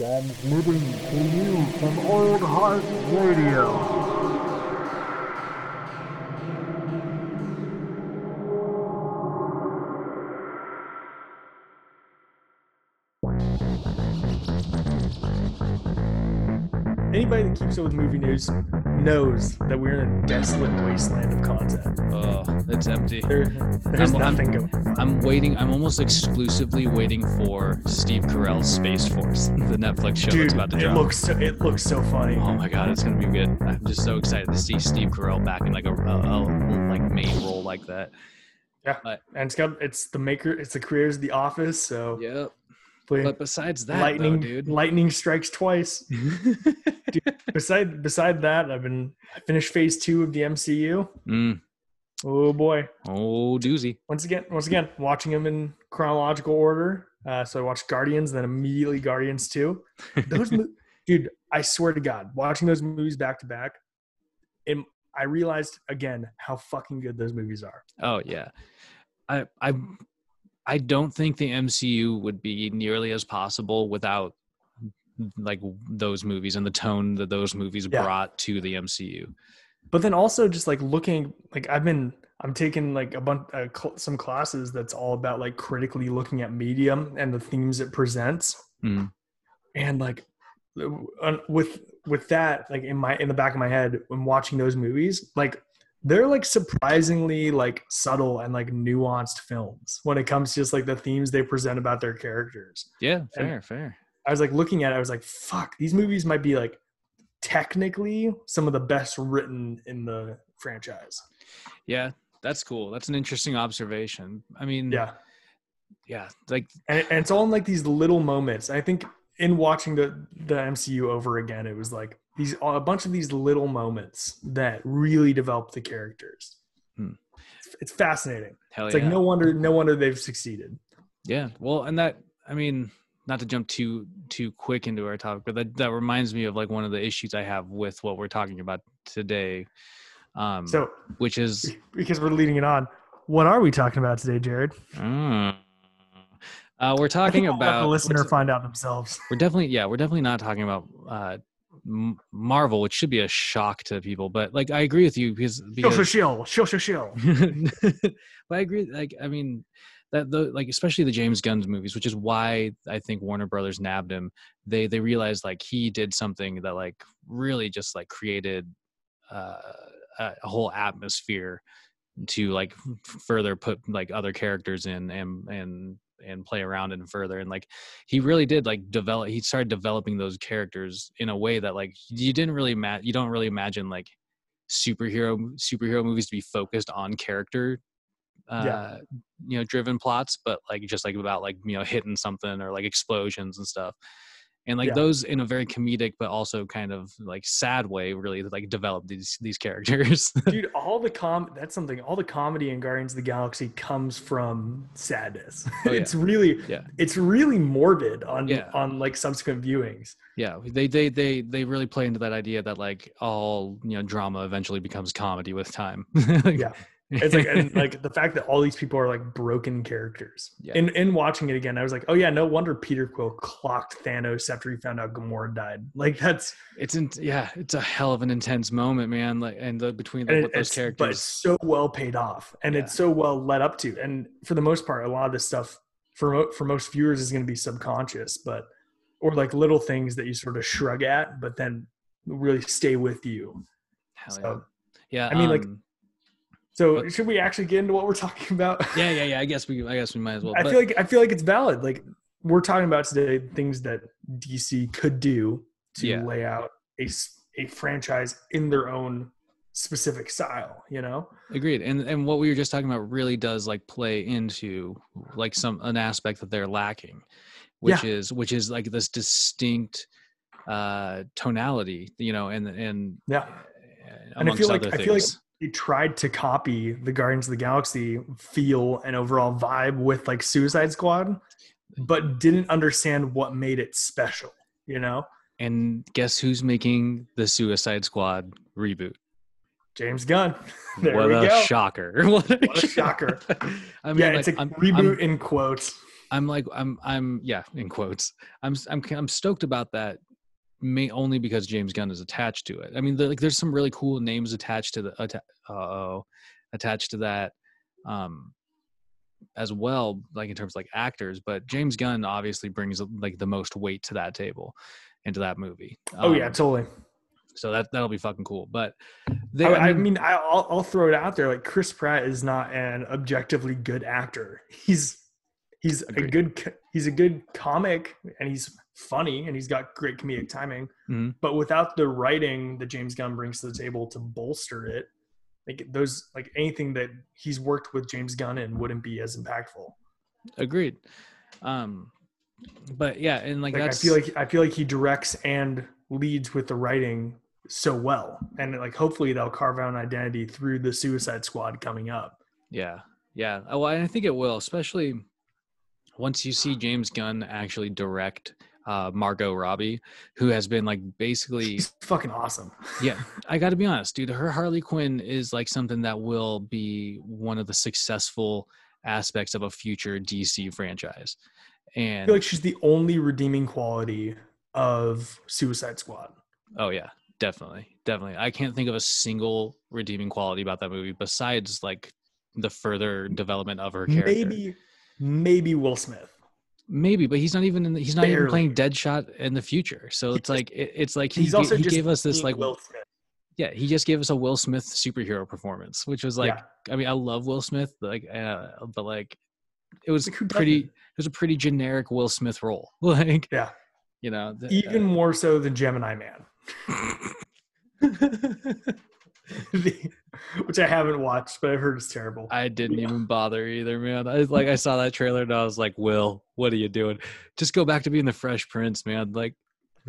Transmitting to you from Old Heart Radio. Anybody that keeps up with movie news knows that we're in a desolate wasteland of content. Oh, it's empty. There, there's I'm- I'm- nothing going on. I'm waiting. I'm almost exclusively waiting for Steve Carell's Space Force, the Netflix show Dude, that's about to drop. it looks so, it looks so funny. oh my god, it's gonna be good. I'm just so excited to see Steve Carell back in like a, a, a like main role like that. Yeah. And it's got it's the maker, it's the creators of The Office. So Yep. Play- But besides that, lightning, though, dude. lightning strikes twice. beside beside that, I've been I finished phase two of the MCU. mm, Oh boy! oh doozy. Once again, once again, watching them in chronological order. Uh, so I watched Guardians, then immediately Guardians two. Those, mo- dude, I swear to God, watching those movies back to back, and I realized again how fucking good those movies are. Oh yeah. I I I don't think the MCU would be nearly as possible without like those movies and the tone that those movies Yeah. brought to the MCU. but then also just like looking like i've been i'm taking like a bunch uh, cl- some classes that's all about like critically looking at medium and the themes it presents Mm. and like with with that like in my in the back of my head when watching those movies like they're like surprisingly like subtle and like nuanced films when it comes to just like the themes they present about their characters Yeah, fair, fair. I was like looking at it, I was like, fuck, these movies might be like technically some of the best written in the franchise. Yeah, that's cool. That's an interesting observation. I mean, Yeah. yeah, like And, and it's all in like these little moments. I think in watching the, the MCU over again, it was like these a bunch of these little moments that really develop the characters. Hmm. It's, it's fascinating. hell It's yeah. like no wonder no wonder they've succeeded. Yeah, well, and that I mean, not to jump too too quick into our topic, but that that reminds me of like one of the issues I have with what we're talking about today. Um, So which is because we're leading it on, what are we talking about today, Jared? Mm. Uh, we're talking think I'll let about the listener find out themselves. we're definitely yeah we're definitely not talking about uh, Marvel, which should be a shock to people. But like I agree with you because because shill, shill, shill, shill. but I agree. Like I mean that the like especially the James Gunn's movies, which is why I think Warner Brothers nabbed him. They they realized like he did something that like really just like created uh, a, a whole atmosphere to like further put like other characters in and and and play around and further and like he really did like develop he started developing those characters in a way that like you didn't really ma- you don't really imagine like superhero superhero movies to be focused on character uh Yeah. you know driven plots but like just like about like you know hitting something or like explosions and stuff and like Yeah. those in a very comedic but also kind of like sad way really like develop these these characters dude all the com that's something all the comedy in guardians of the galaxy comes from sadness Oh, yeah. it's really Yeah. it's really morbid on Yeah. on like subsequent viewings yeah they they they they really play into that idea that like all you know drama eventually becomes comedy with time Like- Yeah. It's like and like the fact that all these people are like broken characters Yeah. in in watching it again i was like oh yeah no wonder peter quill clocked thanos after he found out gamora died like that's it's in, yeah it's a hell of an intense moment man like and the between like, and those characters but it's so well paid off and Yeah. it's so well led up to and for the most part a lot of this stuff for for most viewers is going to be subconscious but or like little things that you sort of shrug at but then really stay with you hell yeah. so yeah I mean, like, um, so But- should we actually get into what we're talking about? Yeah yeah yeah i guess we i guess we might as well i but, feel like i feel like it's valid. Like we're talking about today things that dc could do to Yeah. lay out a a franchise in their own specific style you know? Agreed and and what we were just talking about really does like play into like some an aspect that they're lacking which is which is like this distinct uh tonality you know and and Yeah. And I feel like- I feel like- he tried to copy the Guardians of the Galaxy feel and overall vibe with like Suicide Squad, but didn't understand what made it special. You know, and guess who's making the suicide squad reboot James Gunn. There what we a go. shocker what a, What a shocker. i mean yeah, like, it's a I'm- reboot I'm- in quotes. I'm like I'm I'm yeah in quotes. I'm I'm I'm stoked about that. May only because James Gunn is attached to it. I mean, the, like there's some really cool names attached to the atta- uh, attached to that um as well like in terms of like actors but james gunn obviously brings like the most weight to that table into that movie oh yeah, Um, totally. so that that'll be fucking cool but they, I, I mean, I, I'll, I'll throw it out there. Like Chris Pratt is not an objectively good actor. He's he's a good he's a good comic and he's funny and he's got great comedic timing. Mhm. But without the writing that James Gunn brings to the table to bolster it, like those like anything that he's worked with James Gunn in wouldn't be as impactful. agreed um but yeah and like, Like I feel like I feel like he directs and leads with the writing so well, and like hopefully they'll carve out an identity through the Suicide Squad coming up. Yeah, yeah. Oh, Well, I think it will, especially once you see James Gunn actually direct uh, Margot Robbie, who has been like basically. He's fucking awesome. Yeah, I got to be honest, dude. Her Harley Quinn is like something that will be one of the successful aspects of a future DC franchise, And I feel like she's the only redeeming quality of Suicide Squad. oh yeah, definitely, definitely. I can't think of a single redeeming quality about that movie besides like the further development of her character. Maybe, maybe Will Smith. Maybe, but he's not even in the, he's not even Barely. playing Deadshot in the future. So it's like it, it's like he, He's also he just gave us this like Will Smith. yeah he just gave us a Will Smith superhero performance, which was like Yeah. I mean I love Will Smith like uh, but like it was Like, pretty doesn't? it was a pretty generic Will Smith role like Yeah. you know the- even more so than Gemini Man, The- which I haven't watched, but I've heard is terrible. I didn't Yeah. even bother either, man. I like I saw that trailer and I was like, Will, what are you doing? Just go back to being the Fresh Prince, man. Like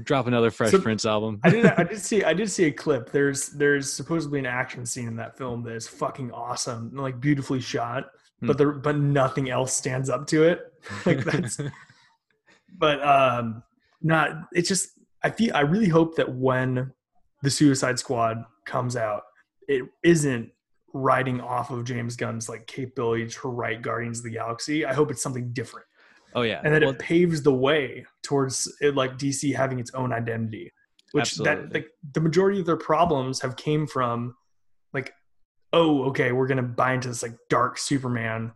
drop another Fresh So- Prince album. I did. I did see. I did see a clip. There's there's supposedly an action scene in that film that is fucking awesome, and, like beautifully shot. Hmm. But there, but nothing else stands up to it. Like that's. but um, not. It's just. I feel. I really hope that when the Suicide Squad comes out, it isn't riding off of James Gunn's like capability to write Guardians of the Galaxy. I hope it's something different oh yeah. and that Well, it paves the way towards it, like DC having its own identity, which that like the majority of their problems have came from like, oh, okay, we're gonna buy into this like dark Superman,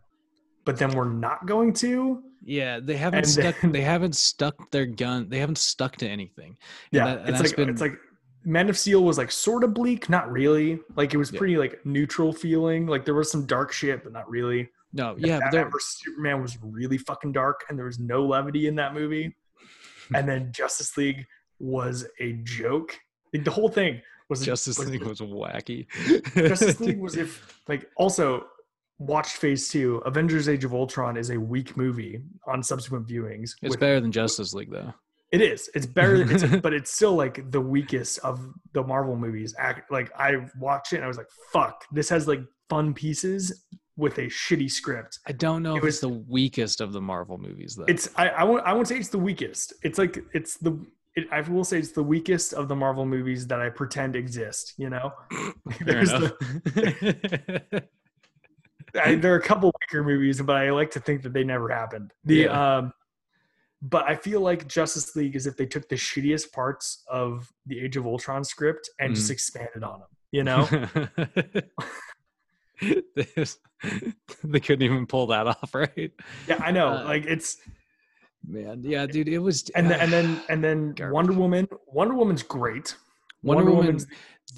but then we're not going to. Yeah, they haven't And stuck. then- they haven't stuck their gun. They haven't stuck to anything. And Yeah, that- it's like been- it's like Man of Steel was like sort of bleak, not really. Like it was Yeah. pretty like neutral feeling. Like there was some dark shit, but not really. No, yeah, but Superman was really fucking dark, and there was no levity in that movie. and then Justice League was a joke. Like, the whole thing was Justice was- League was wacky. Justice League was if like also watched Phase Two. Avengers: Age of Ultron is a weak movie on subsequent viewings. It's with- better than Justice League though. It is. It's better, it's, but it's still like the weakest of the Marvel movies. Like I watched it and I was like, "Fuck, this has like fun pieces with a shitty script." I don't know It if was- it's the weakest of the Marvel movies though. It's I I won't I won't say it's the weakest. It's like it's the it, I will say it's the weakest of the Marvel movies that I pretend exist. You know, There's the- I, there are a couple weaker movies, but I like to think that they never happened. The Yeah. um, but I feel like Justice League is if they took the shittiest parts of the Age of Ultron script and just Mhm. expanded on them. You know, they couldn't even pull that off, right? yeah, I know. Uh, like it's Man, yeah, dude, it was. and then, and then and then Garbage. Wonder Woman. Wonder Woman's great. Wonder, Woman. Woman's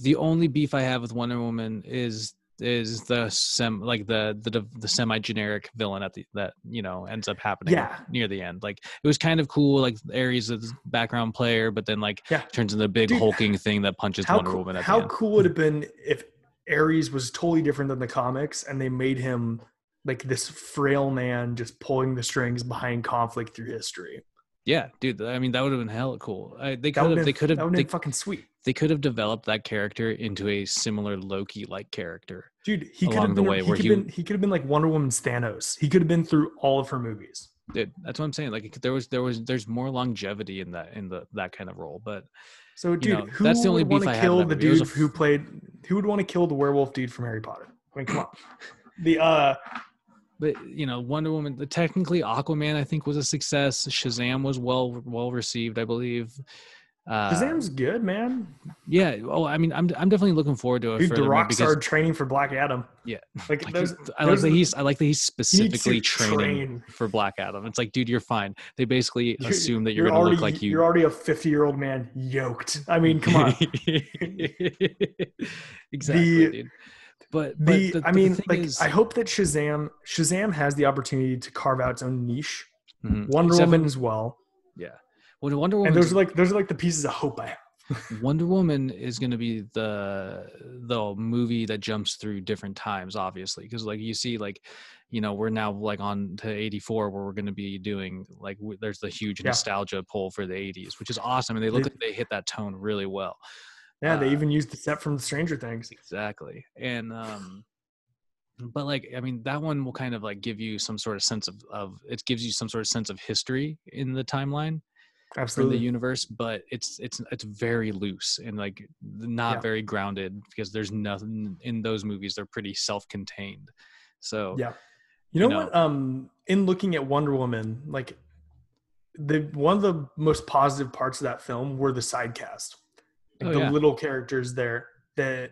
The only beef I have with Wonder Woman is is the sem like the the the semi generic villain at the that you know ends up happening Yeah. near the end. Like it was kind of cool, like Ares is background player, but then like Yeah. turns into a big Dude, hulking thing that punches how Wonder cool, Woman at how the end. cool would it have been if Ares was totally different than the comics and they made him like this frail man just pulling the strings behind conflict through history. Yeah, dude. I mean, that would have been hella cool. I, they could have. They could have. That would They, been fucking sweet, they could have developed that character into a similar Loki like character. dude. He could have been. he could he- have been. He could have been like Wonder Woman's Thanos. He could have been through all of her movies. Dude, that's what I'm saying. Like there was there was there's more longevity in that in the that kind of role. But So, dude, know, who that's the only would want to kill the. Dude who played? Who would want to kill the werewolf dude from Harry Potter? I mean, come on. the uh, but you know, Wonder Woman. The technically Aquaman, I think, was a success. Shazam was well well received, I believe. Uh, Shazam's good, man. yeah. Oh, I mean, I'm I'm definitely looking forward to it. Dude, The movie Rock started training for Black Adam. Yeah. Like, like, those, I like that he's I like that he's specifically training train. for Black Adam. It's like, dude, you're fine. They basically You're- assume that you're, gonna already, look like you. You're already a 50 year old man yoked. I mean, come on. exactly, The- dude. But, but the, the- I mean, like, is- I hope that Shazam Shazam has the opportunity to carve out its own niche. Mhm. Wonder Except Woman as well. yeah. Well, Wonder Woman And those are like those are like the pieces of hope I have. Wonder Woman is going to be the the movie that jumps through different times, obviously, because like you see, like you know, we're now like on to '84, where we're going to be doing like w- there's the huge Yeah. nostalgia pull for the '80s, which is awesome, and they look They- like they hit that tone really well. Yeah, they Uh, even used the set from Stranger Things. Exactly, and um, but like I mean, that one will kind of like give you some sort of sense of of it gives you some sort of sense of history in the timeline for the universe but it's it's it's very loose and like not Yeah. very grounded because there's nothing in those movies they're pretty self-contained so Yeah. You know, you what? Um, in looking at Wonder Woman, like the one of the most positive parts of that film were the side cast, like Oh, the yeah. little characters there. That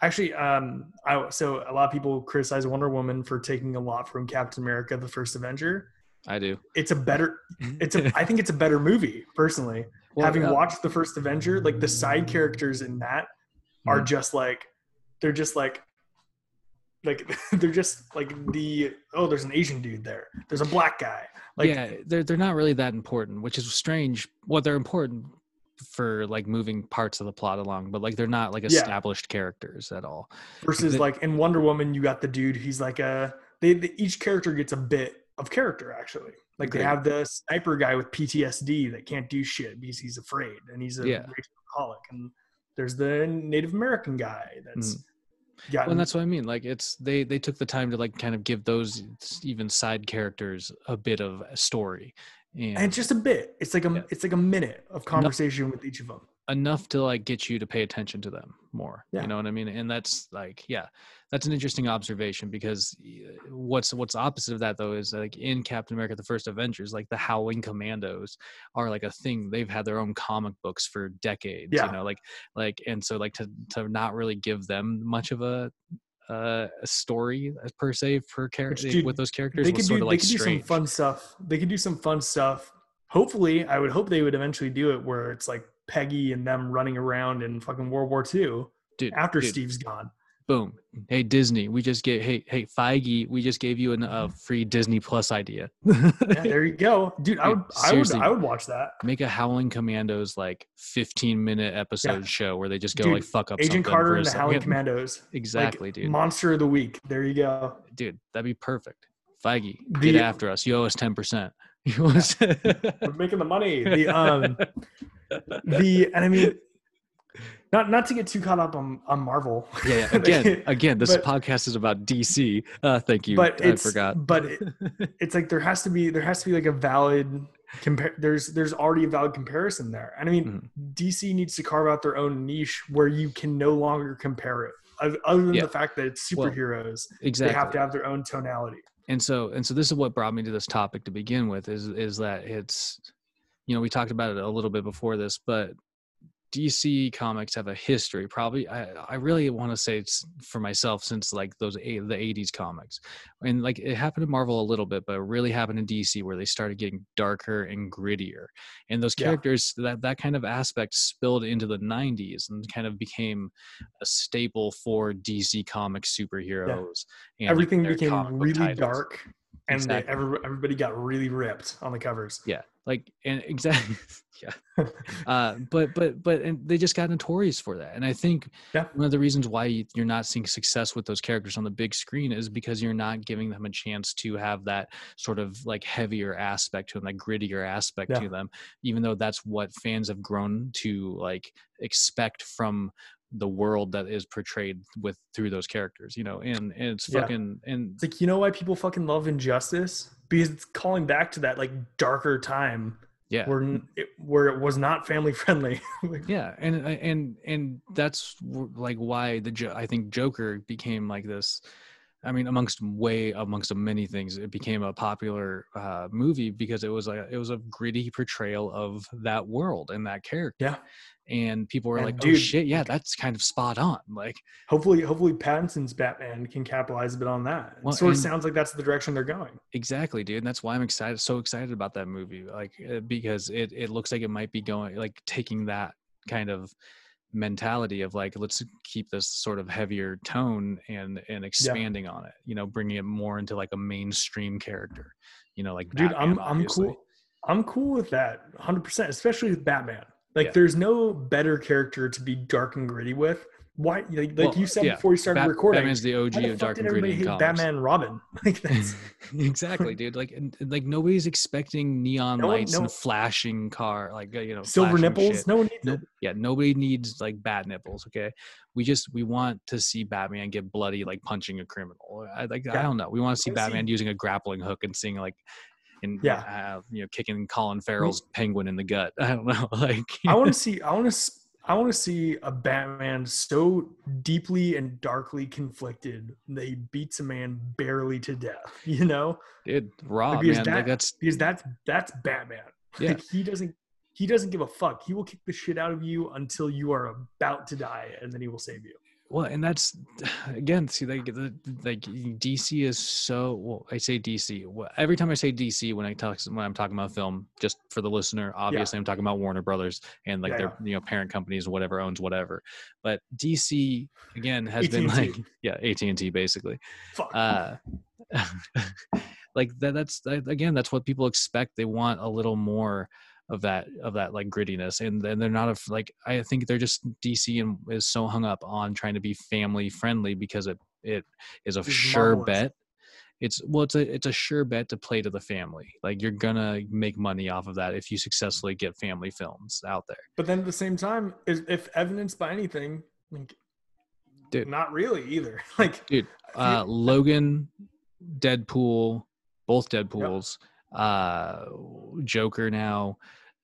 actually, um, I so a lot of people criticize Wonder Woman for taking a lot from Captain America: The First Avenger. I do It's a better. It's a. I think it's a better movie personally. Well, Having uh, watched the first Avenger, like the side characters in that are Mhm. just like they're just like like they're just like the oh there's an asian dude there there's a black guy like yeah they're they're not really that important which is strange well they're important for like moving parts of the plot along but like they're not like Yeah. established characters at all versus like in wonder woman you got the dude he's like a they, they each character gets a bit of character actually. Like they have the sniper guy with ptsd that can't do shit because he's afraid and he's a Yeah. alcoholic and there's the native american guy that's hmm. got well, and that's what I mean. Like it's they they took the time to like kind of give those even side characters a bit of a story, and, and just a bit. It's like a Yeah. it's like a minute of conversation with each of them enough to like get you to pay attention to them more. Yeah. You know what I mean? And that's like yeah, that's an interesting observation because what's what's opposite of that though is like in Captain America: The First Avengers, like the Howling Commandos are like a thing. They've had their own comic books for decades. Yeah. You know, like like and so like to to not really give them much of a uh, a story uh, per se per character dude, with those characters they was could sort do of they like could do some fun stuff. They could do some fun stuff. Hopefully, I would hope they would eventually do it where it's like Peggy and them running around in fucking World War II Dude, after dude, Steve's gone. boom hey disney we just gave hey hey feige we just gave you an- a free disney plus idea Yeah, there you go, dude. I would, I would. I would watch that. make a howling commandos like 15 minute episode show where they just go Dude, like fuck up something Agent Carter and the second. Howling Commandos, exactly like, dude Monster of the Week. There you go. dude that'd be perfect feige get after us you owe us 10% You owe us- We're making the money. The um, the and I mean, not not to get too caught up on on Marvel. yeah, yeah. Again again this But- podcast is about dc uh thank you. But i it's forgot. but it, it's like there has to be there has to be like a valid compare there's there's already a valid comparison there. And i mean Mm-hmm. dc needs to carve out their own niche where you can no longer compare it other than Yeah. the fact that it's Well, superheroes exactly they have to have their own tonality. And so and so this is what brought me to this topic to begin with is is that it's you know we talked about it a little bit before this but dc comics have a history probably i, I really want to say it's for myself since like those eight, the 80s comics. And like it happened to marvel a little bit but it really happened in dc where they started getting darker and grittier. And those Yeah. characters that that kind of aspect spilled into the 90s and kind of became a staple for dc comic superheroes and everything became really titles. dark and they, every, everybody got really ripped on the covers. Yeah like and exactly yeah uh but but but and they just got notorious for that and i think Yeah. one of the reasons why you- you're not seeing success with those characters on the big screen is because you're not giving them a chance to have that sort of like heavier aspect to them like grittier aspect Yeah. to them even though that's what fans have grown to like expect from the world that is portrayed with through those characters you know and, and it's Yeah. fucking and it's like you know why people fucking love injustice? Because it's calling back to that like darker time yeah. where it, where it was not family friendly. Like, yeah and and and that's like why the i think joker became like this I mean, amongst way amongst many things, it became a popular uh, movie because it was a it was a gritty portrayal of that world and that character. Yeah. and people were And like, "Oh dude, shit, yeah, that's kind of spot on." Like, Hopefully, hopefully Pattinson's Batman can capitalize a bit on that. Well, it sort of sounds like that's the direction they're going. exactly, dude. And that's why I'm excited, so excited about that movie. Like, uh, because it it looks like it might be going like taking that kind of mentality of like let's keep this sort of heavier tone and and expanding on it you know bringing it more into like a mainstream character you know like Dude, Batman, I'm I'm cool. I'm cool with that 100%, especially with Batman. Like Yeah. there's no better character to be dark and gritty with. Why like, like you said yeah, before you started Bat- recording. Batman's the OG the of dark and everybody gritty hate comics. Batman Robin? Like that's exactly, dude. Like, and, like nobody's expecting neon No one- lights no- and flashing car, like you know, silver nipples. shit. No one needs No, it. yeah, nobody needs like bat nipples. Okay, we just we want to see Batman get bloody, like punching a criminal. I like I don't know. We want to see Wanna see- Batman using a grappling hook and seeing like, and Yeah. uh, you know, kicking Colin Farrell's penguin in the gut. I don't know. Like, I want to see. I want to. I want to see a Batman so deeply and darkly conflicted that he beats a man barely to death. You know, dude, raw because man. that- like that's because that's that's Batman. Yeah. Like he doesn't he doesn't give a fuck. He will kick the shit out of you until you are about to die, and then he will save you. Well, and that's again, see, like the like DC is so. Well, I say DC. Well, every time I say DC, when I talk when I'm talking about film, just for the listener, obviously I'm talking about Warner Brothers and like Yeah, their you know parent companies, whatever owns whatever. But DC again has been AT&T. like yeah, AT and T basically. Fuck. Uh, like that. That's that, again, that's what people expect. They want a little more of that of that like grittiness and then they're not a, like i think they're just dc and is so hung up on trying to be family friendly because it it is a is sure bet. It's well it's a it's a sure bet to play to the family. Like you're gonna make money off of that if you successfully get family films out there. But then at the same time, is if evidenced by anything, like, Dude. not really either. Like, dude uh logan deadpool both deadpools uh joker now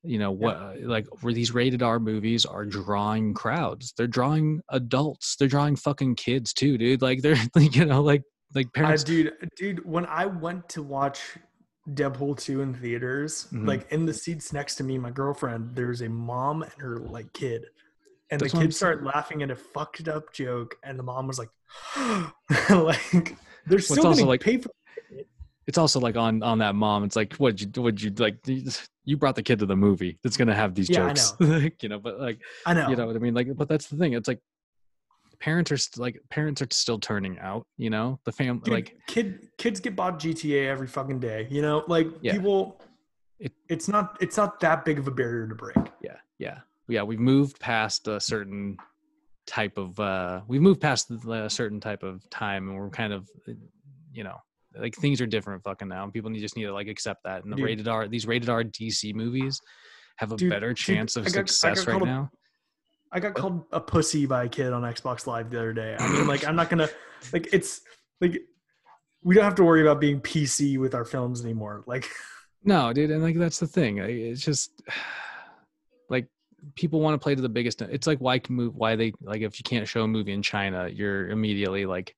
you know what like where these rated r movies are drawing crowds they're drawing adults they're drawing fucking kids too dude like they're like you know like like parents dude, dude, when I went to watch Deadpool 2 in theaters, Mhm. like in the seats next to me, my girlfriend, there's a mom and her like kid. And That's the kid started laughing at a fucked up joke, and the mom was like, like they're still also, like, paid for it's also like on on that mom it's like what you would you like you brought the kid to the movie that's gonna have these Yeah, jokes like, you know but like I know. you know what i mean like but that's the thing it's like parents are st- like parents are still turning out you know the family like kid kids get bought GTA every fucking day. You know, like Yeah. people It- it's not it's not that big of a barrier to break. yeah yeah yeah we've moved past a certain type of uh we've moved past the- a certain type of time and we're kind of you know like things are different fucking now and people need, just need to like accept that and the Dude. rated r these rated r dc movies have a Dude, better dude, chance of got- success right a- now I got called a pussy by a kid on Xbox Live the other day. I mean, like, I'm not gonna like it's like we don't have to worry about being PC with our films anymore. Like, No, dude, and like that's the thing. It's just like people want to play to the biggest. It's like why can move? Why they like if you can't show a movie in China, you're immediately like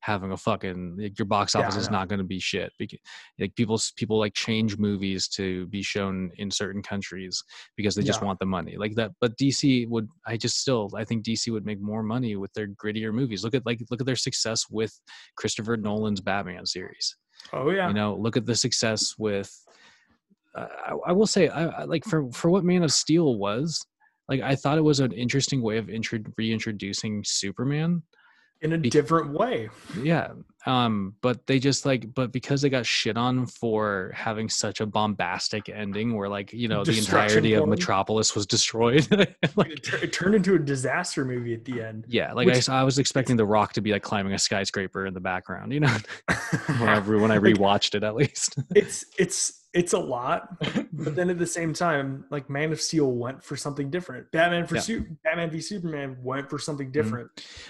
having a fucking like, your box office I is not going to be shit. Because like people people like change movies to be shown in certain countries because they just Yeah. want the money like that. But DC would I just still I think DC would make more money with their grittier movies. Look at like look at their success with Christopher Nolan's Batman series oh yeah, you know look at the success with uh, I, I will say I, I like for for what man of steel was like i thought it was an interesting way of intro, reintroducing superman in a different way. yeah um but they just like but because they got shit on for having such a bombastic ending where like you know the entirety of metropolis was destroyed like It, tur- it turned into a disaster movie at the end. yeah like I, Which- s- I was expecting the rock to be like climbing a skyscraper in the background you know whenever when i rewatched it at least it's it's it's a lot, but then at the same time, like Man of Steel went for something different. Batman for Yeah. Su- Batman v Superman went for something different.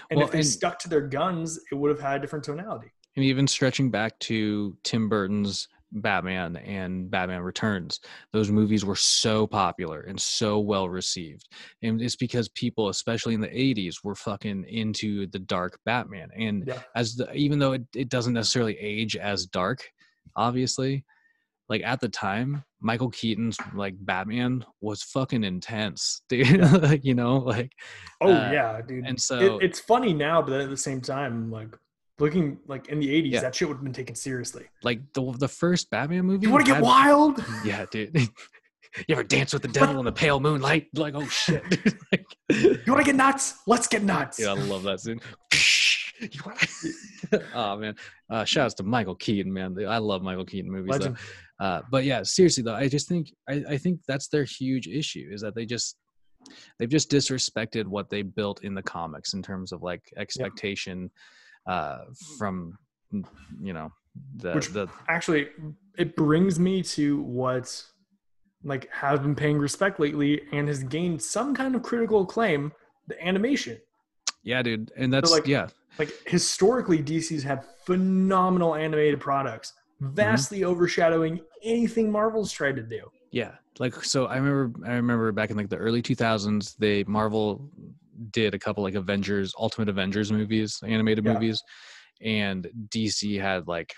And Well, if they and- stuck to their guns, it would have had a different tonality. And even stretching back to Tim Burton's Batman and Batman Returns. Those movies were so popular and so well received. And it's because people, especially in the 80s, were fucking into the dark Batman. And Yeah. as the even though it, it doesn't necessarily age as dark, obviously, like at the time, Michael Keaton's like Batman was fucking intense, dude. like, you know, like Oh Uh, yeah, dude. and so it, it's funny now, but at the same time, like looking like in the '80s, Yeah. that shit would have been taken seriously. like the the first Batman movie. You want to get wild? Yeah, dude. you ever dance with the devil in the pale moonlight? Like, oh shit. like, You want to get nuts? Let's get nuts. yeah, I love that scene. Oh man. Uh shouts to Michael Keaton, man. I love Michael Keaton movies. Uh, but yeah, seriously though, I just think I, I think that's their huge issue is that they just they've just disrespected what they built in the comics in terms of like expectation uh from you know the Which- the Actually, it brings me to what like has been paying respect lately and has gained some kind of critical acclaim: the animation. yeah dude and that's like, yeah Like historically, DC's had phenomenal animated products, Mm-hmm. vastly overshadowing anything Marvel's tried to do. Yeah, like so I remember I remember back in like the early 2000s they Marvel did a couple like Avengers Ultimate Avengers movies, animated Yeah. movies and DC had like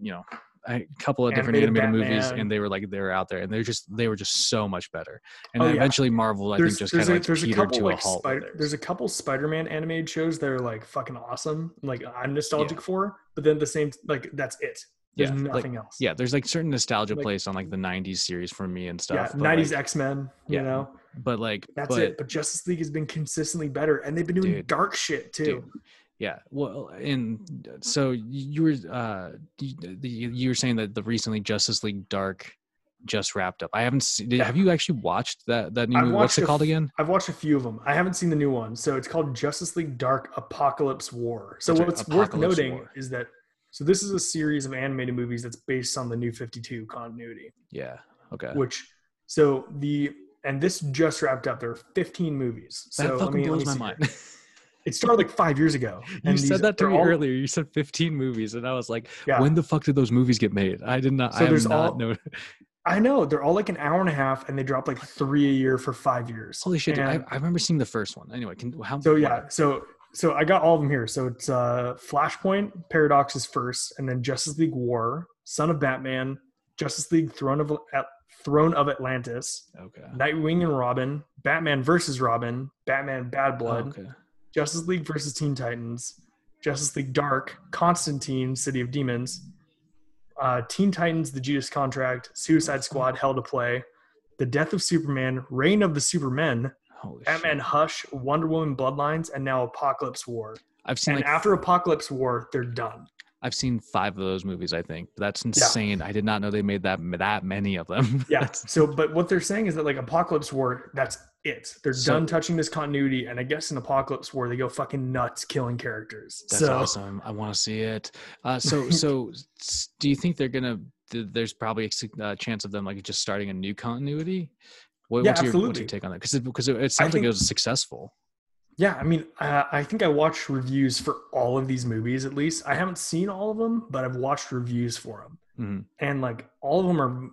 you know a couple of different Animated animated movies and they were like they were out there and they're just they were just so much better. And Oh, then yeah. eventually Marvel I think just kind of like there's a couple to a halt. Spider, there's a couple Spider-Man animated shows that are like fucking awesome. Like I'm nostalgic for, but then the same like that's it. There's Yeah, like- nothing else. yeah, there's like certain nostalgia like- placed on like the 90s series for me and yeah. stuff. but, 90s like, X-Men. You yeah, know, but like that's but, it. But Justice League has been consistently better, and they've been doing Dude. dark shit too. Dude. Yeah, well, and so you were uh you, you were saying that the recently Justice League Dark just wrapped up. I haven't seen. Did, Yeah. Have you actually watched that that new I've movie? What's it called f- again? I've watched a few of them. I haven't seen the new one, so it's called Justice League Dark Apokolips War. So That's right, what's worth noting War. is that so this is a series of animated movies that's based on the New Fifty Two continuity. Yeah. Okay. which so the and this just wrapped up. There are 15 movies. So that let fucking me, blows my mind. here. It started like five years ago. you said these- that to me all- earlier. You said 15 movies, and I was like, Yeah. when the fuck did those movies get made? I did not. So I there's not all- known. I know they're all like an hour and a half, and they drop like three a year for five years. Holy shit! dude, I, I remember seeing the first one. Anyway, can how? so yeah, so so I got all of them here. So it's uh Flashpoint, Paradox is first, and then Justice League War, Son of Batman, Justice League Throne of At- Throne of Atlantis, Okay. Nightwing and Robin, Batman versus Robin, Batman Bad Blood, Okay. Justice League versus Teen Titans, Justice League Dark, Constantine, City of Demons, uh, Teen Titans, The Judas Contract, Suicide Squad, Hell to Play, The Death of Superman, Reign of the Supermen, Holy Batman shit! Hush, Wonder Woman Bloodlines, and now Apokolips War. I've seen And like after Apokolips War, they're done. I've seen five of those movies. I think that's insane. I did not know they made that that many of them. Yeah. So, but what they're saying is that like Apokolips War, that's it. They're So- done touching this continuity, and I guess in Apokolips War, they go fucking nuts killing characters. That's so, awesome. I want to see it. Uh, so, so do you think they're gonna? th- There's probably a uh, chance of them like just starting a new continuity. What, Yeah, what's, your, what's absolutely. your take on that? Because it, because it, it sounds like think- it was successful. Yeah, I mean, uh, I think I watched reviews for all of these movies at least. I haven't seen all of them, but I've watched reviews for them, Mhm. and like all of them are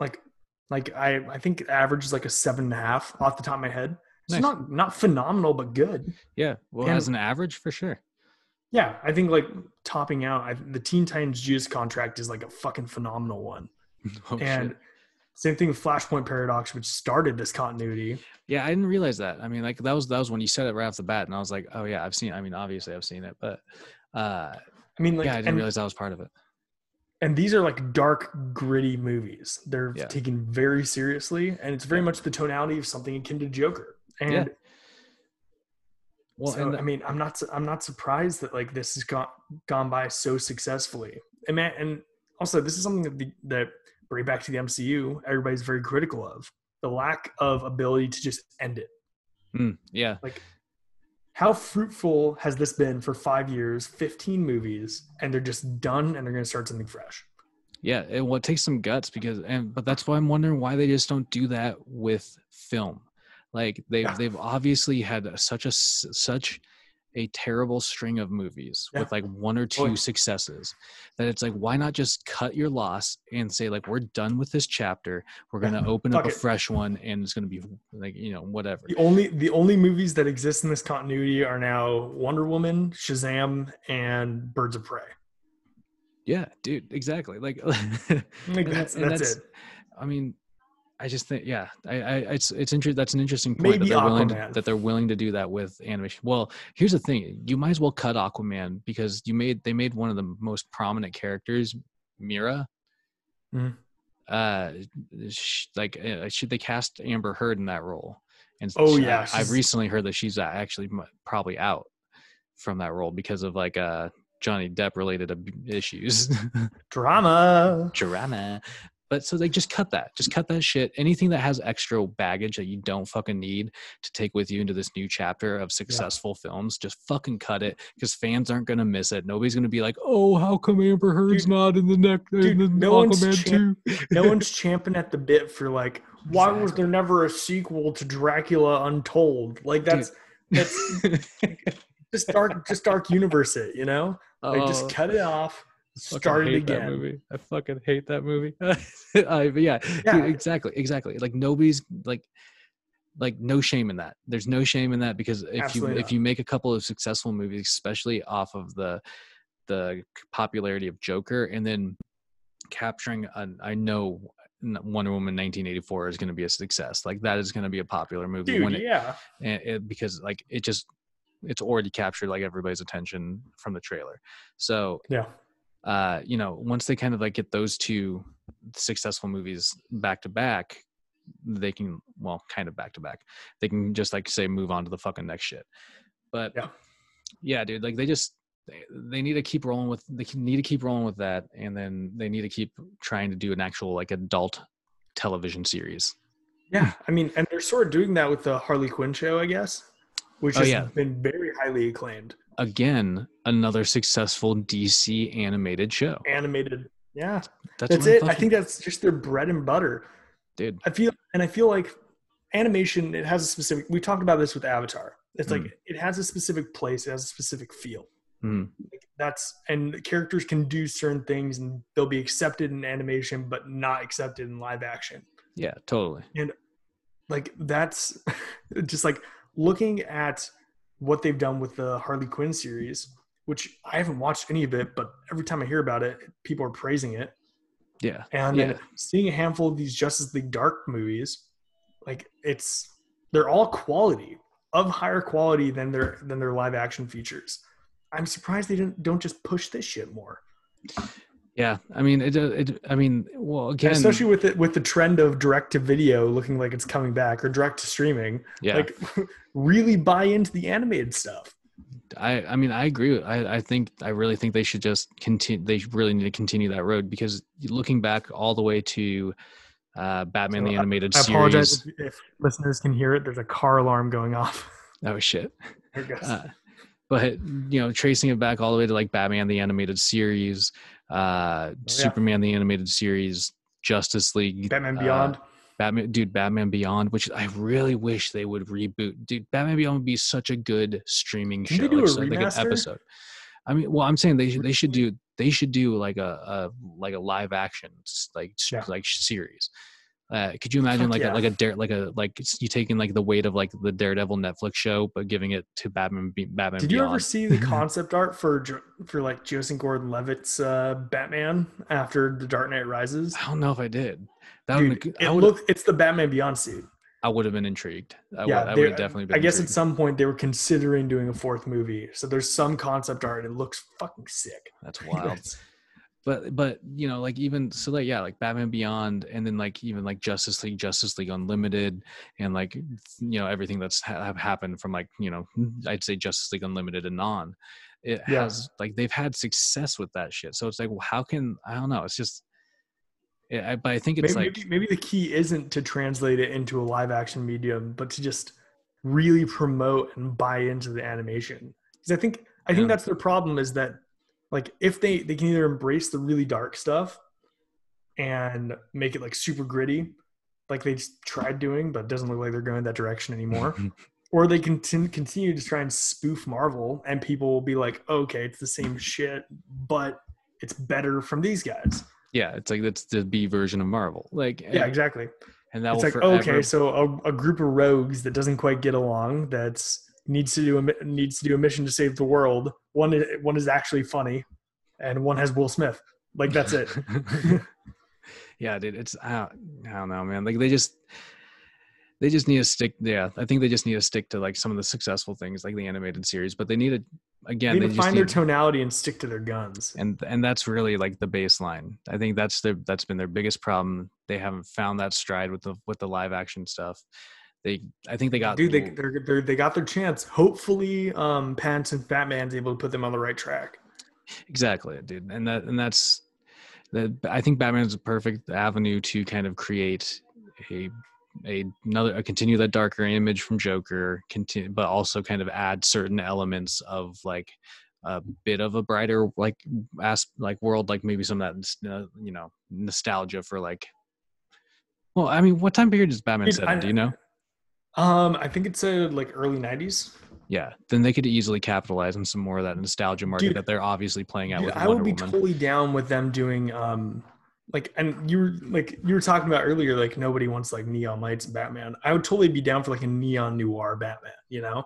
like, like I I think average is like a seven and a half off the top of my head. It's Nice. not not phenomenal, but good. Yeah. Well, And- as an average, for sure. Yeah, I think like topping out, I, the Teen Titans Judas contract is like a fucking phenomenal one, Oh, and shit. Same thing with Flashpoint Paradox, which started this continuity. Yeah, I didn't realize that. I mean, like that was that was when you said it right off the bat, and I was like, oh yeah, I've seen. I mean, obviously I've seen it, but uh, I mean, like, yeah, I didn't and, realize that was part of it. and these are like dark, gritty movies. They're Yeah. taken very seriously, and it's very much the tonality of something akin to Joker. And Yeah. Well, so, and I mean, I'm not I'm not surprised that like this has gone gone by so successfully. And man, and also this is something that the, that bring back to the MCU. Everybody's very critical of the lack of ability to just end it. mm, yeah, Like, How fruitful has this been for five years, 15 movies, and they're just done and they're going to start something fresh? Yeah, and what takes some guts because, and but that's why I'm wondering why they just don't do that with film. Like they've Yeah. they've obviously had such a such a terrible string of movies Yeah. with like one or two successes that it's like why not just cut your loss and say like we're done with this chapter we're going to open up Fuck a fresh one and it's going to be like you know whatever The only the only movies that exist in this continuity are now Wonder Woman, Shazam, and Birds of Prey. yeah dude exactly like Like that's and that's, it. I mean, I just think, yeah, I, I it's it's interesting. That's an interesting point Maybe that they're willing to, that they're willing to do that with animation. Well, here's the thing: you might as well cut Aquaman because you made they made one of the most prominent characters, Mera. Mhm. Uh, sh- like, uh, should they cast Amber Heard in that role? And Oh, she- yeah, I, I've recently heard that she's uh, actually probably out from that role because of like uh Johnny Depp related issues. Drama. drama. But so they just cut that. Just cut that shit. Anything that has extra baggage that you don't fucking need to take with you into this new chapter of successful films, just fucking cut it because fans aren't gonna miss it. Nobody's gonna be like, "Oh, how come Amber Heard's Dude, not in the neck in the no one's Aquaman champ- 2? No one's champing at the bit for like, why was there never a sequel to Dracula Untold? Like that's that's just dark just dark universe it, you know? Like Oh, just cut it off, start it hate that again. movie. I fucking hate that movie. I, but yeah, dude, Yeah. exactly, exactly. Like nobody's like, like no shame in that. There's no shame in that because if Absolutely you not. if you make a couple of successful movies, especially off of the the popularity of Joker, and then capturing, an, I know Wonder Woman 1984 is going to be a success. Like that is going to be a popular movie Dude, when it, yeah. and it, because like it just it's already captured like everybody's attention from the trailer. So Yeah. Uh, you know, once they kind of like get those two successful movies back to back, they can well, kind of back to back. They can just like say move on to the fucking next shit. But Yeah. yeah, dude, like they just they, they need to keep rolling with they need to keep rolling with that and then they need to keep trying to do an actual like adult television series. Yeah. I mean, and they're sort of doing that with the Harley Quinn show, I guess, which Oh, has yeah. been very highly acclaimed. Again, another successful DC animated show. Animated. Yeah. That's, That's it. I think that's just their bread and butter. dude. I feel and I feel like animation it has a specific we talked about this with Avatar. It's Mm. like it has a specific place, it has a specific feel. Mm. Like that's and characters can do certain things and they'll be accepted in animation but not accepted in live action. Yeah, totally. And like that's just like looking at what they've done with the Harley Quinn series, which I haven't watched any of it, but every time I hear about it, people are praising it. Yeah. and Yeah. seeing a handful of these Justice League Dark movies, like it's they're all quality of higher quality than their than their live action features. I'm surprised they didn't don't just push this shit more, Yeah, I mean, it. it I mean, well, And again, especially with it with the trend of direct to video looking like it's coming back or direct to streaming. yeah. Like really buy into the animated stuff. I, I mean, I agree. with- I, I think, I really think they should just continue. They really need to continue that road because looking back all the way to uh, Batman So the I- animated I apologize series. if, if listeners can hear it. There's a car alarm going off. Oh shit. There it goes. Uh, but you know, tracing it back all the way to like Batman the animated series, uh, Oh, yeah. Superman the animated series, Justice League, Batman uh, Beyond. Batman, dude, Batman Beyond, which I really wish they would reboot. Dude, Batman Beyond would be such a good streaming Can show, they do like, a so- like an episode. I mean, well, I'm saying they should they should do they should do like a, a like a live action like Yeah. like series. Uh, could you imagine Fuck like yeah. a, like a dare like a like you taking like the weight of like the Daredevil Netflix show, but giving it to Batman Batman Did you Beyond? ever see the concept art for for like Joseph Gordon-Levitt's uh, Batman after The Dark Knight Rises? I don't know if I did. That Dude, would it look it's the Batman Beyond suit. I would have been intrigued. I yeah, would I would have definitely been. I guess at some point they were considering doing a fourth movie. So there's some concept art. It looks fucking sick. that's wild. But but you know like even so like yeah like batman beyond and then like even like justice league justice league unlimited and like you know everything that's ha- have happened from like you know i'd say justice league unlimited and on it Yeah. has like they've had success with that shit so it's like well, how can i don't know it's just yeah, I, but i think it's maybe, like maybe maybe the key isn't to translate it into a live action medium, but to just really promote and buy into the animation. Because I think I think Yeah. that's their problem is that like if they they can either embrace the really dark stuff and make it like super gritty, like they tried doing, but it doesn't look like they're going that direction anymore. or they can t- continue to try and spoof Marvel, and people will be like, okay, it's the same shit, but it's better from these guys. Yeah, it's like that's the B version of Marvel. Like Yeah, exactly. and that it's like forever, okay, so a, a group of rogues that doesn't quite get along that's needs to do a needs to do a mission to save the world. One is, one is actually funny, and one has Will Smith. Like that's it. yeah, dude, it's I don't, I don't know, man. Like they just they just need to stick. Yeah, I think they just need to stick to like some of the successful things, like the animated series. But they need to again, they they to find need, their tonality and stick to their guns. and and that's really like the baseline. I think that's their that's been their biggest problem. They haven't found that stride with the with the live action stuff. They, I think they got Dude, they they're, they're, they got their chance. Hopefully, um, Pattinson Batman's able to put them on the right track. exactly, dude, and that and that's that. I think Batman is a perfect avenue to kind of create a a another a continue that darker image from Joker, continue, but also kind of add certain elements of like a bit of a brighter like as like world, like maybe some of that uh, you know nostalgia for like. Well, I mean, what time period is Batman Dude, set in? Do you know? Um, I think it's a like early '90s. Yeah, then they could easily capitalize on some more of that nostalgia market Dude, that they're obviously playing out Dude, with I would be Woman. totally down with them doing um like and you were like you were talking about earlier like nobody wants like neon lights Batman. I would totally be down for like a neon noir Batman, you know?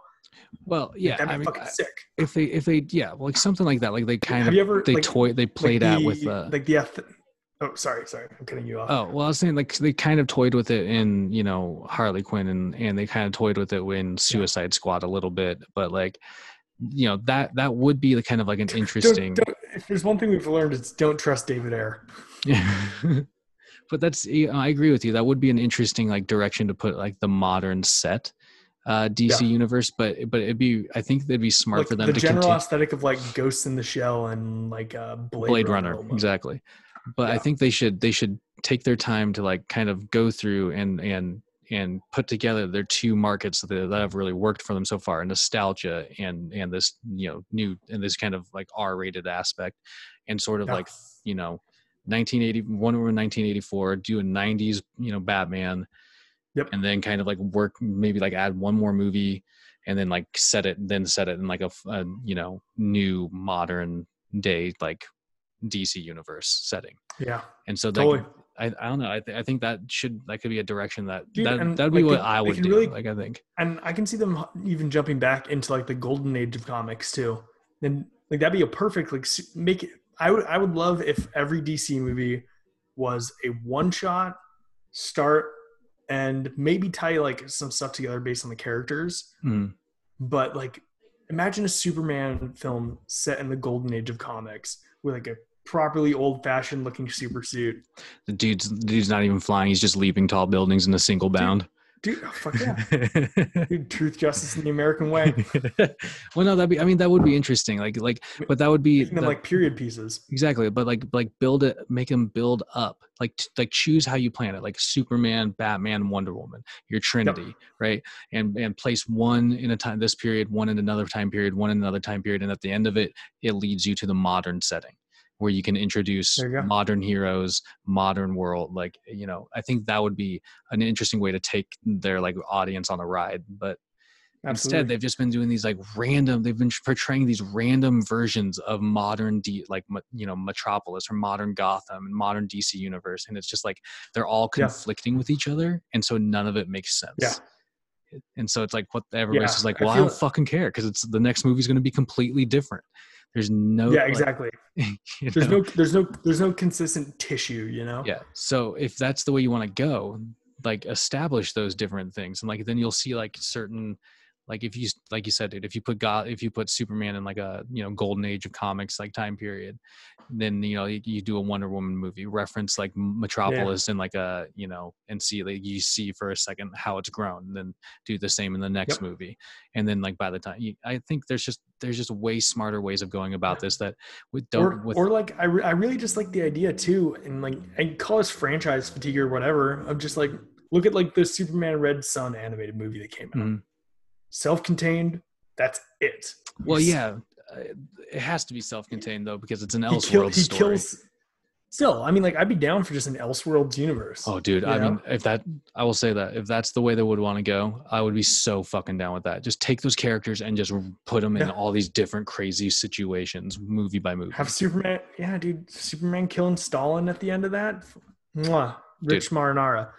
well, Like, yeah, that'd be I mean, fucking sick. if they if they yeah, well, like something like that, like they kind Have of you ever they like, toy they played at the- with uh, like the eth- Oh, sorry, sorry. I'm cutting you off. oh well, I was saying like they kind of toyed with it in you know Harley Quinn and and they kind of toyed with it in Suicide Squad a little bit, but like you know that that would be the kind of like an Don't- interesting. don't- if there's one thing we've learned, it's don't trust David Ayer. Yeah. but that's I agree with you. That would be an interesting like direction to put like the modern set uh DC Yeah. universe, but but it'd be I think it'd be smart Like for them the to general continue aesthetic of like Ghosts in the Shell and like uh, Blade, Blade Runner, almost. exactly. But I think they should they should take their time to like kind of go through and and and put together their two markets that, that have really worked for them so far nostalgia and and this you know new and this kind of like r-rated aspect and sort of Yeah. like you know 1980 one over 1984 do a 90s you know batman Yep. and then kind of like work maybe like add one more movie and then like set it then set it in like a, a you know new modern day like dc universe setting Yeah. and so that Totally. I, I don't know I, th- I think that should that could be a direction that Dude, that that'd be what i would do really- like i think and I can see them even jumping back into like the golden age of comics too. Then like that'd be a perfect like make it. I would I would love if every DC movie was a one shot start and maybe tie like some stuff together based on the characters. Mm. But like imagine a Superman film set in the golden age of comics with like a properly old fashioned looking super suit. the dude's the dude's not even flying he's just leaping tall buildings in a single bound Dude, oh, fuck yeah. Dude, truth, justice, in the American way. well no that'd be i mean that would be interesting like like but that would be that- like period pieces. exactly but like like build it make them build up like t- like choose how you plan it like superman batman wonder woman your trinity right and and place one in a time this period one in another time period one in another time period and at the end of it it leads you to the modern setting where you can introduce you modern heroes modern world like you know i think that would be an interesting way to take their like audience on a ride but Absolutely. Instead, they've just been doing these like random. They've been portraying these random versions of modern, D, like you know, Metropolis or modern Gotham and modern DC universe, and it's just like they're all Yeah. conflicting with each other, and so none of it makes sense. Yeah. And so it's like what everybody's Yeah, just like, well, I, feel- don't fucking care because it's the next movie's going to be completely different. There's no yeah, exactly. you There's know? no there's no there's no consistent tissue, you know? yeah so if that's the way you want to go like establish those different things and like then you'll see like certain like if you like you said dude if you put god if you put superman in like a you know golden age of comics like time period then you know you, you do a wonder woman movie reference like metropolis and like a you know and see like you see for a second how it's grown and then do the same in the next Yep. movie and then like by the time you, i think there's just there's just way smarter ways of going about this that with don't Or, with or like I, re- I really just like the idea too, and like I call this franchise fatigue or whatever. Of just like look at like the Superman Red Sun animated movie that came out, Mhm. Self-contained. That's it. Well, You s- yeah, uh, it has to be self-contained though because it's an kill, Elseworld he story. kills. still, I mean, like I'd be down for just an Elseworlds universe. Oh, dude. I know? mean, if that, I will say that if that's the way they would want to go, I would be so fucking down with that. Just take those characters and just put them in all these different crazy situations, movie by movie. Have Superman, yeah, dude, Superman killing Stalin at the end of that. Mwah, Rich Marinara.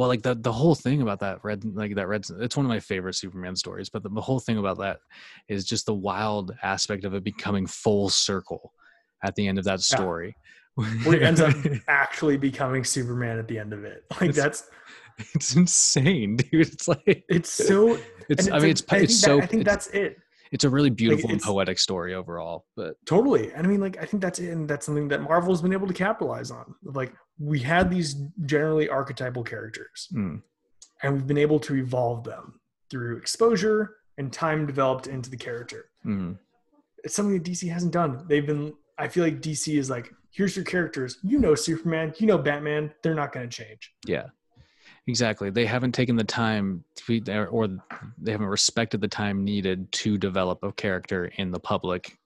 Well, like the the whole thing about that red, like that red, it's one of my favorite Superman stories. But the, the whole thing about that is just the wild aspect of it becoming full circle at the end of that Yeah. story. Where he ends up actually becoming Superman at the end of it. Like It's- that's it's insane, dude. It's like it's so. it's. and I mean, it's I it's so. That, I think that's it. it's a really beautiful and poetic story overall. But Totally. And I mean, like, I think that's it. And that's something that Marvel has been able to capitalize on. Like, we had these generally archetypal characters, mm, and we've been able to evolve them through exposure and time developed into the character. mm, It's something that DC hasn't done. They've been, I feel like DC is like, here's your characters. You know Superman, you know Batman. They're not going to change. yeah, exactly. They haven't taken the time to, be- or they haven't respected the time needed to develop a character in the public,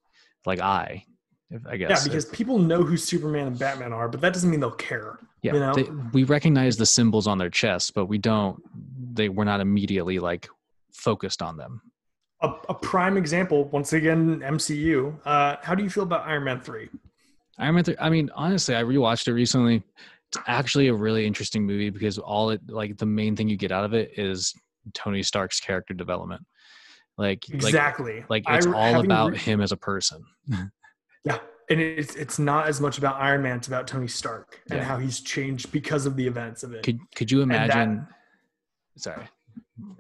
like I, if, I guess. Yeah, because people know who Superman and Batman are, but that doesn't mean they'll care. yeah, you know? they, we recognize the symbols on their chest, but we don't. They we're not immediately like focused on them. A, a prime example, once again, MCU. Uh, how do you feel about Iron Man 3? Iron Man. 3, I mean, honestly, I rewatched it recently. It's actually a really interesting movie because all it like the main thing you get out of it is Tony Stark's character development. Like, like, Exactly. like I- it's all about re- him as a person. Yeah, and it's it's not as much about Iron Man; it's about Tony Stark and Yeah. how he's changed because of the events of it. Could could you that- imagine? sorry.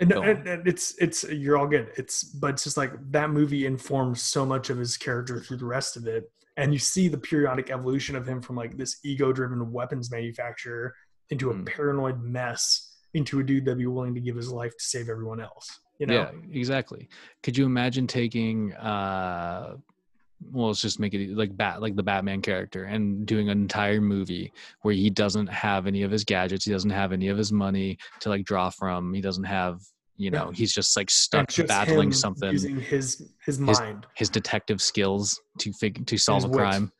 and, and- and it's it's you're all good. It's but it's just like that movie informs so much of his character through the rest of it, and you see the periodic evolution of him from like this ego-driven weapons manufacturer into a Mm. paranoid mess into a dude that'd be willing to give his life to save everyone else. You know? Yeah, exactly. Could you imagine taking uh well let's just make it like bat like the Batman character and doing an entire movie where he doesn't have any of his gadgets, he doesn't have any of his money to like draw from, he doesn't have you Yeah. know, he's just like stuck just battling something using his his His- mind. his detective skills to fig- to solve a wit. crime.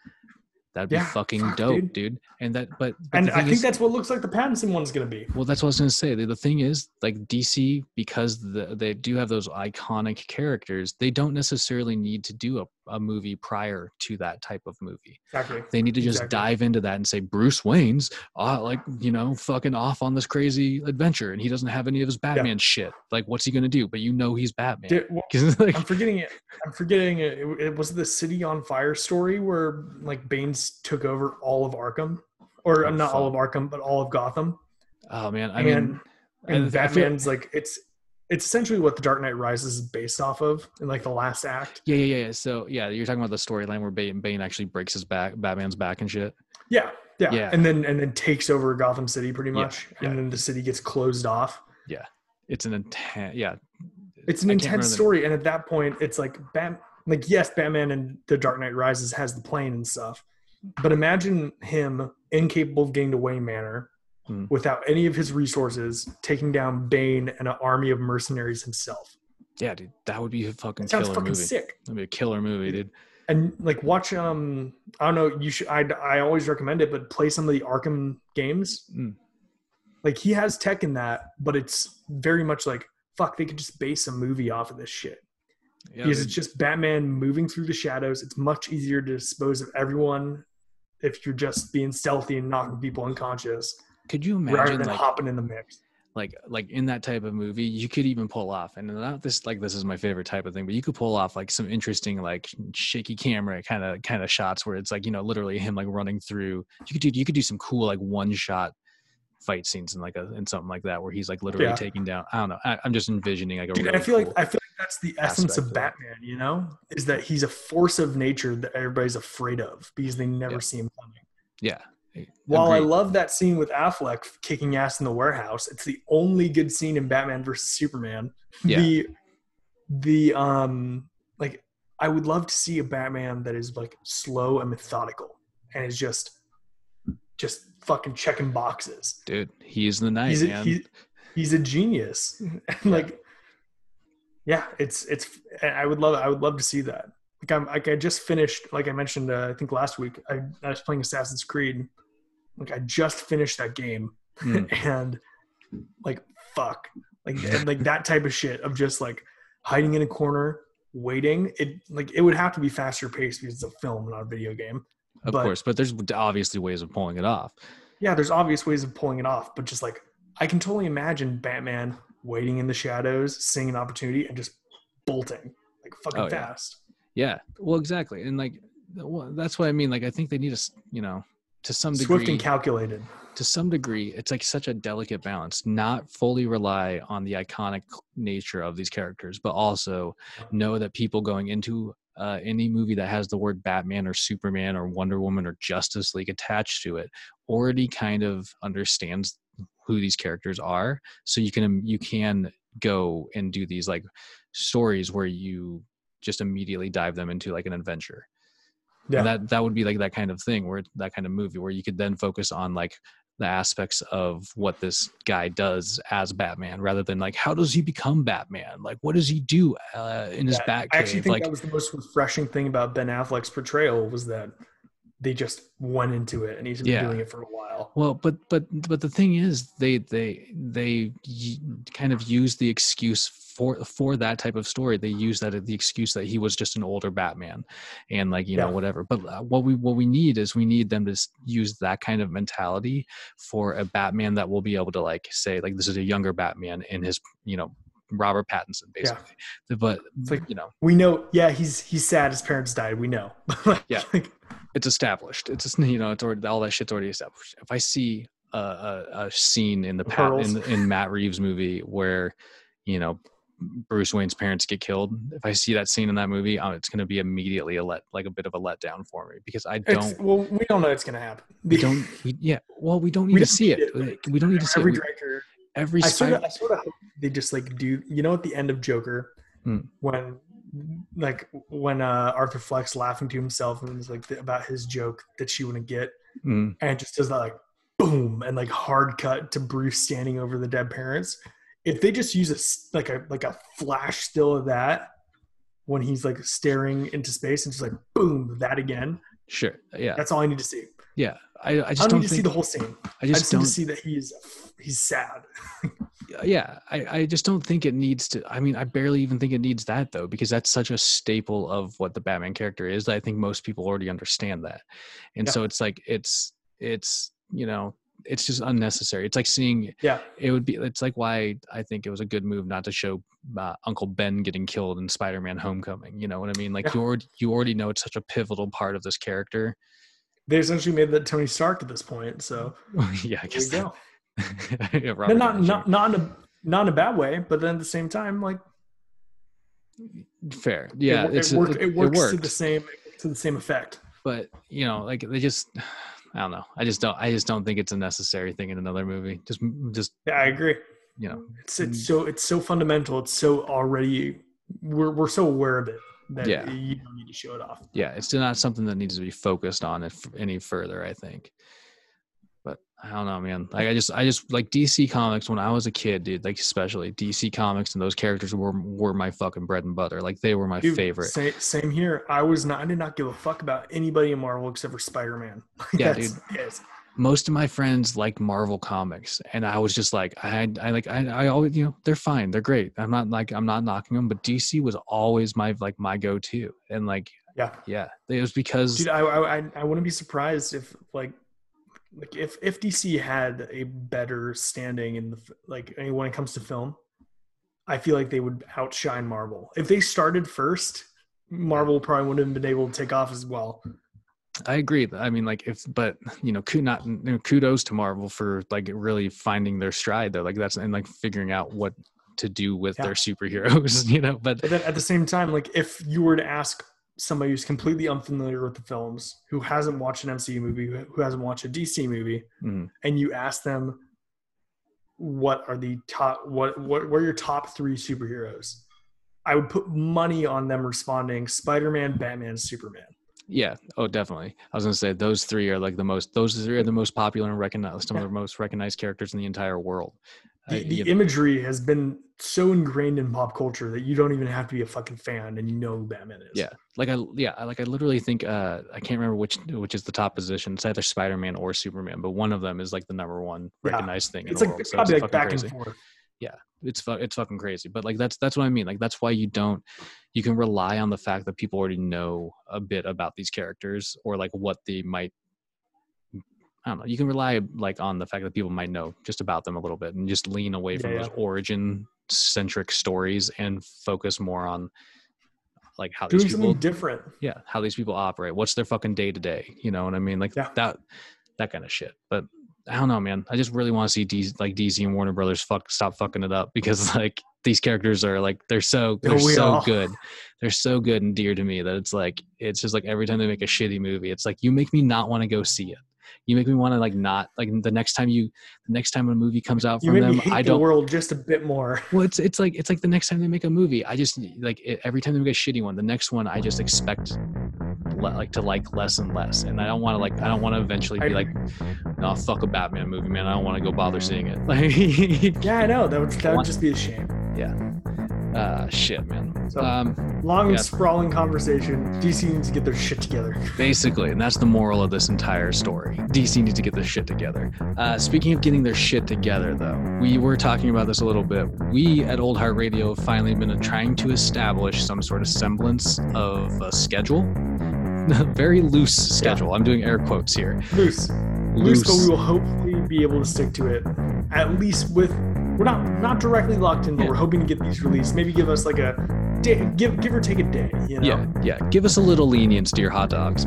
That'd be Yeah, fucking fuck, dope, dude. dude. And that but, but And I think is- that's what looks like the Pattinson one's going to be. well, that's what I was gonna say. The, the thing is, like DC, because the, they do have those iconic characters, they don't necessarily need to do a, a movie prior to that type of movie. Exactly. They need to just Exactly. dive into that and say Bruce Wayne's, uh, like you know, fucking off on this crazy adventure, and he doesn't have any of his Batman shit. Like, what's he gonna do? But you know, he's Batman. Well, like, I'm forgetting it. I'm forgetting it. It, it was the City on Fire story where like Bane's took over all of Arkham, or Oh, not all of Arkham, but all of Gotham. oh man, I and mean, and feel- Batman's like it's it's essentially what the Dark Knight Rises is based off of in like the last act. yeah, yeah, yeah. So yeah, you're talking about the storyline where Bane, Bane actually breaks his back, Batman's back and shit. Yeah, yeah, Yeah. and then and then takes over Gotham City pretty much, yeah. and then the city gets closed off. Yeah, it's an intense, yeah. It's an I intense remember the- story, and at that point, it's like Bat. Like yes, Batman and the Dark Knight Rises has the plane and stuff, but imagine him incapable of getting to Wayne Manor Hmm. without any of his resources, taking down Bane and an army of mercenaries himself. Yeah, dude, that would be a fucking That sounds killer fucking movie. sick. That'd be a killer movie, dude. And like watch um I don't know you should I I always recommend it but play some of the Arkham games. Mm. Like he has tech in that, but it's very much like fuck they could just base a movie off of this shit. Yeah, because dude. it's just Batman moving through the shadows. It's much easier to dispose of everyone if you're just being stealthy and knocking people unconscious could you rather imagine than like hopping in the mix. like like in that type of movie you could even pull off and not uh, this like this is my favorite type of thing but you could pull off like some interesting like shaky camera kind of kind of shots where it's like you know literally him like running through you could do you could do some cool like one shot fight scenes and like a in something like that where he's like literally Yeah. taking down i don't know I, i'm just envisioning like a Dude, really I feel cool, like I feel like that's the essence of of. Batman. You know, is that he's a force of nature that everybody's afraid of because they never Yeah. see him coming. yeah While I love that scene with Affleck kicking ass in the warehouse, it's the only good scene in Batman versus Superman. Yeah. The the um like I would love to see a Batman that is like slow and methodical and is just just fucking checking boxes. dude he's the night He's a, man he, he's a genius. And like yeah, it's it's I would love I would love to see that. like I'm like I just finished like I mentioned uh, I think last week I, I was playing Assassin's Creed like I just finished that game Mm. and like fuck like and like that type of shit of just like hiding in a corner waiting it like it would have to be faster paced because it's a film not a video game Of But- course, but there's obviously ways of pulling it off. yeah there's obvious ways of pulling it off but just like I can totally imagine Batman waiting in the shadows seeing an opportunity and just bolting like fucking Oh, yeah. fast Yeah, well, exactly, and like well, that's what I mean. Like I think they need to, you know, to some degree, swift and calculated to some degree, it's like such a delicate balance. Not fully rely on the iconic nature of these characters, but also know that people going into uh, any movie that has the word Batman or Superman or Wonder Woman or Justice League attached to it already kind of understands who these characters are. So you can you can go and do these like stories where you just immediately dive them into like an adventure. Yeah And that that would be like that kind of thing where that kind of movie where you could then focus on like the aspects of what this guy does as Batman rather than like how does he become Batman? Like what does he do uh, in his Yeah, bat I actually think Like that was the most refreshing thing about Ben Affleck's portrayal was that they just went into it and he's been Yeah. doing it for a while. well, but but but the thing is they they they kind of use the excuse for for that type of story. They use that the excuse that he was just an older Batman and like you know whatever. But uh, what we what we need is we need them to use that kind of mentality for a Batman that will be able to like say like this is a younger Batman in his you know Robert Pattinson basically. But like- you know We know, yeah, he's he's sad his parents died. We know. Yeah. Like, it's established. It's just, you know it's already all that shit's already established. If I see a, a, a scene in the Pat in, in Matt Reeves movie where you know Bruce Wayne's parents get killed, if I see that scene in that movie, um, it's going to be immediately a let like a bit of a letdown for me because I don't well, we don't know it's gonna happen. we don't we, yeah well we don't need We to don't see it. it, like, we don't need to see Every it. We- director, every I sort of, I sort of hope they just like do. You know, at the end of Joker, Hmm. when like when uh Arthur Fleck's laughing to himself and it's like about his joke that she wouldn't get, Mm, and it just does that like boom and like hard cut to Bruce standing over the dead parents. If they just use a like a like a flash still of that when he's like staring into space and just like boom that again, sure yeah that's all I need to see. yeah I, I I just don't don't need to see the whole scene. I I just just need to see that he's he's sad. yeah I, I just don't think it needs to i mean i barely even think it needs that though because that's such a staple of what the batman character is that i think most people already understand that and Yeah. so it's like it's it's you know it's just unnecessary it's like seeing Yeah. it would be it's like why i think it was a good move not to show uh, uncle ben getting killed in spider-man homecoming you know what i mean like Yeah. you already you already know it's such a pivotal part of this character They essentially made that Tony Stark at this point. So yeah i there guess you that, Robert not not not in a not in a bad way, but then at the same time, like fair yeah it, it's it, work, it, it works to worked. the same to the same effect. but you know like they just i don't know i just don't i just don't think it's a necessary thing in another movie just just Yeah, I agree. you know It's it's so it's so fundamental. It's so already we're we're so aware of it that Yeah. you don't need to show it off. yeah it's not something that needs to be focused on if any further i think i don't know man like i just i just like dc comics when i was a kid dude like especially dc comics and those characters were were my fucking bread and butter like they were my Dude, favorite Same, same here. I was not. I did not give a fuck about anybody in Marvel except for Spider Man. Yeah, dude. Yes. most of my friends like Marvel comics, and I was just like, I, I like, I, I always, you know, they're fine, they're great. I'm not like, I'm not knocking them, but DC was always my like my go-to, and like, Yeah. yeah, it was because Dude, I I- I wouldn't be surprised if like like if if DC had a better standing in the like when it comes to film, I feel like they would outshine Marvel. If they started first, Marvel probably wouldn't have been able to take off as well. I agree. I mean, like, if but you know, not you know, kudos to Marvel for like really finding their stride though. Like that's and like figuring out what to do with Yeah. their superheroes, you know. But But then at the same time, like if you were to ask somebody who's completely unfamiliar with the films, who hasn't watched an MCU movie, who hasn't watched a DC movie, mm, and you ask them what are the top what what are your top three superheroes? I would put money on them responding spider-man batman superman Yeah. Oh, definitely. I was gonna say those three are like the most. Those three are the most popular and recognized. Some Yeah. of the most recognized characters in the entire world. The, I- the know, imagery has been so ingrained in pop culture that you don't even have to be a fucking fan and you know who Batman is. Yeah. like I yeah, like I literally think uh I can't remember which which is the top position. It's either Spider Man or Superman, but one of them is like the number one Yeah. recognized thing in It's the like world. it's So it's probably like fucking back crazy. and forth. Yeah it's it's fucking crazy. But like that's that's what I mean. Like that's why you don't you can rely on the fact that people already know a bit about these characters or like what they might I don't know. You can rely like on the fact that people might know just about them a little bit and just lean away from Yeah, those yeah. origin centric stories and focus more on like how these people different. yeah how these people operate what's their fucking day to day you know what i mean like Yeah. that that kind of shit but i don't know man. I just really want to see like dc and warner brothers fuck stop fucking it up because like these characters are like they're so they're so all. good. They're so good and dear to me that it's like it's just like every time they make a shitty movie it's like you make me not want to go see it you make me want to like not like the next time you the next time a movie comes out from them i don't world just a bit more. well, it's it's like it's like the next time they make a movie, I just like it, every time they make a shitty one, the next one I just expect le- like to like less and less, and I don't want to like I don't want to eventually I be like, no, fuck a Batman movie, man. I don't want to go bother seeing it. Like, Yeah, I know. That would that would just be a shame. Uh, shit, man. So Um, long and yeah. sprawling conversation. DC needs to get their shit together. basically, and that's the moral of this entire story. DC needs to get their shit together. Uh, speaking of getting their shit together, though, we were talking about this a little bit. We at Old Heart Radio have finally been trying to establish some sort of semblance of a schedule. Very loose schedule. I'm doing air quotes here. Loose. Loose, but we will hopefully be able to stick to it. At least with we're not not directly locked in, but Yeah. we're hoping to get these released. Maybe give us like a day, give give or take a day. You know. Yeah, yeah. Give us a little lenience, dear hot dogs.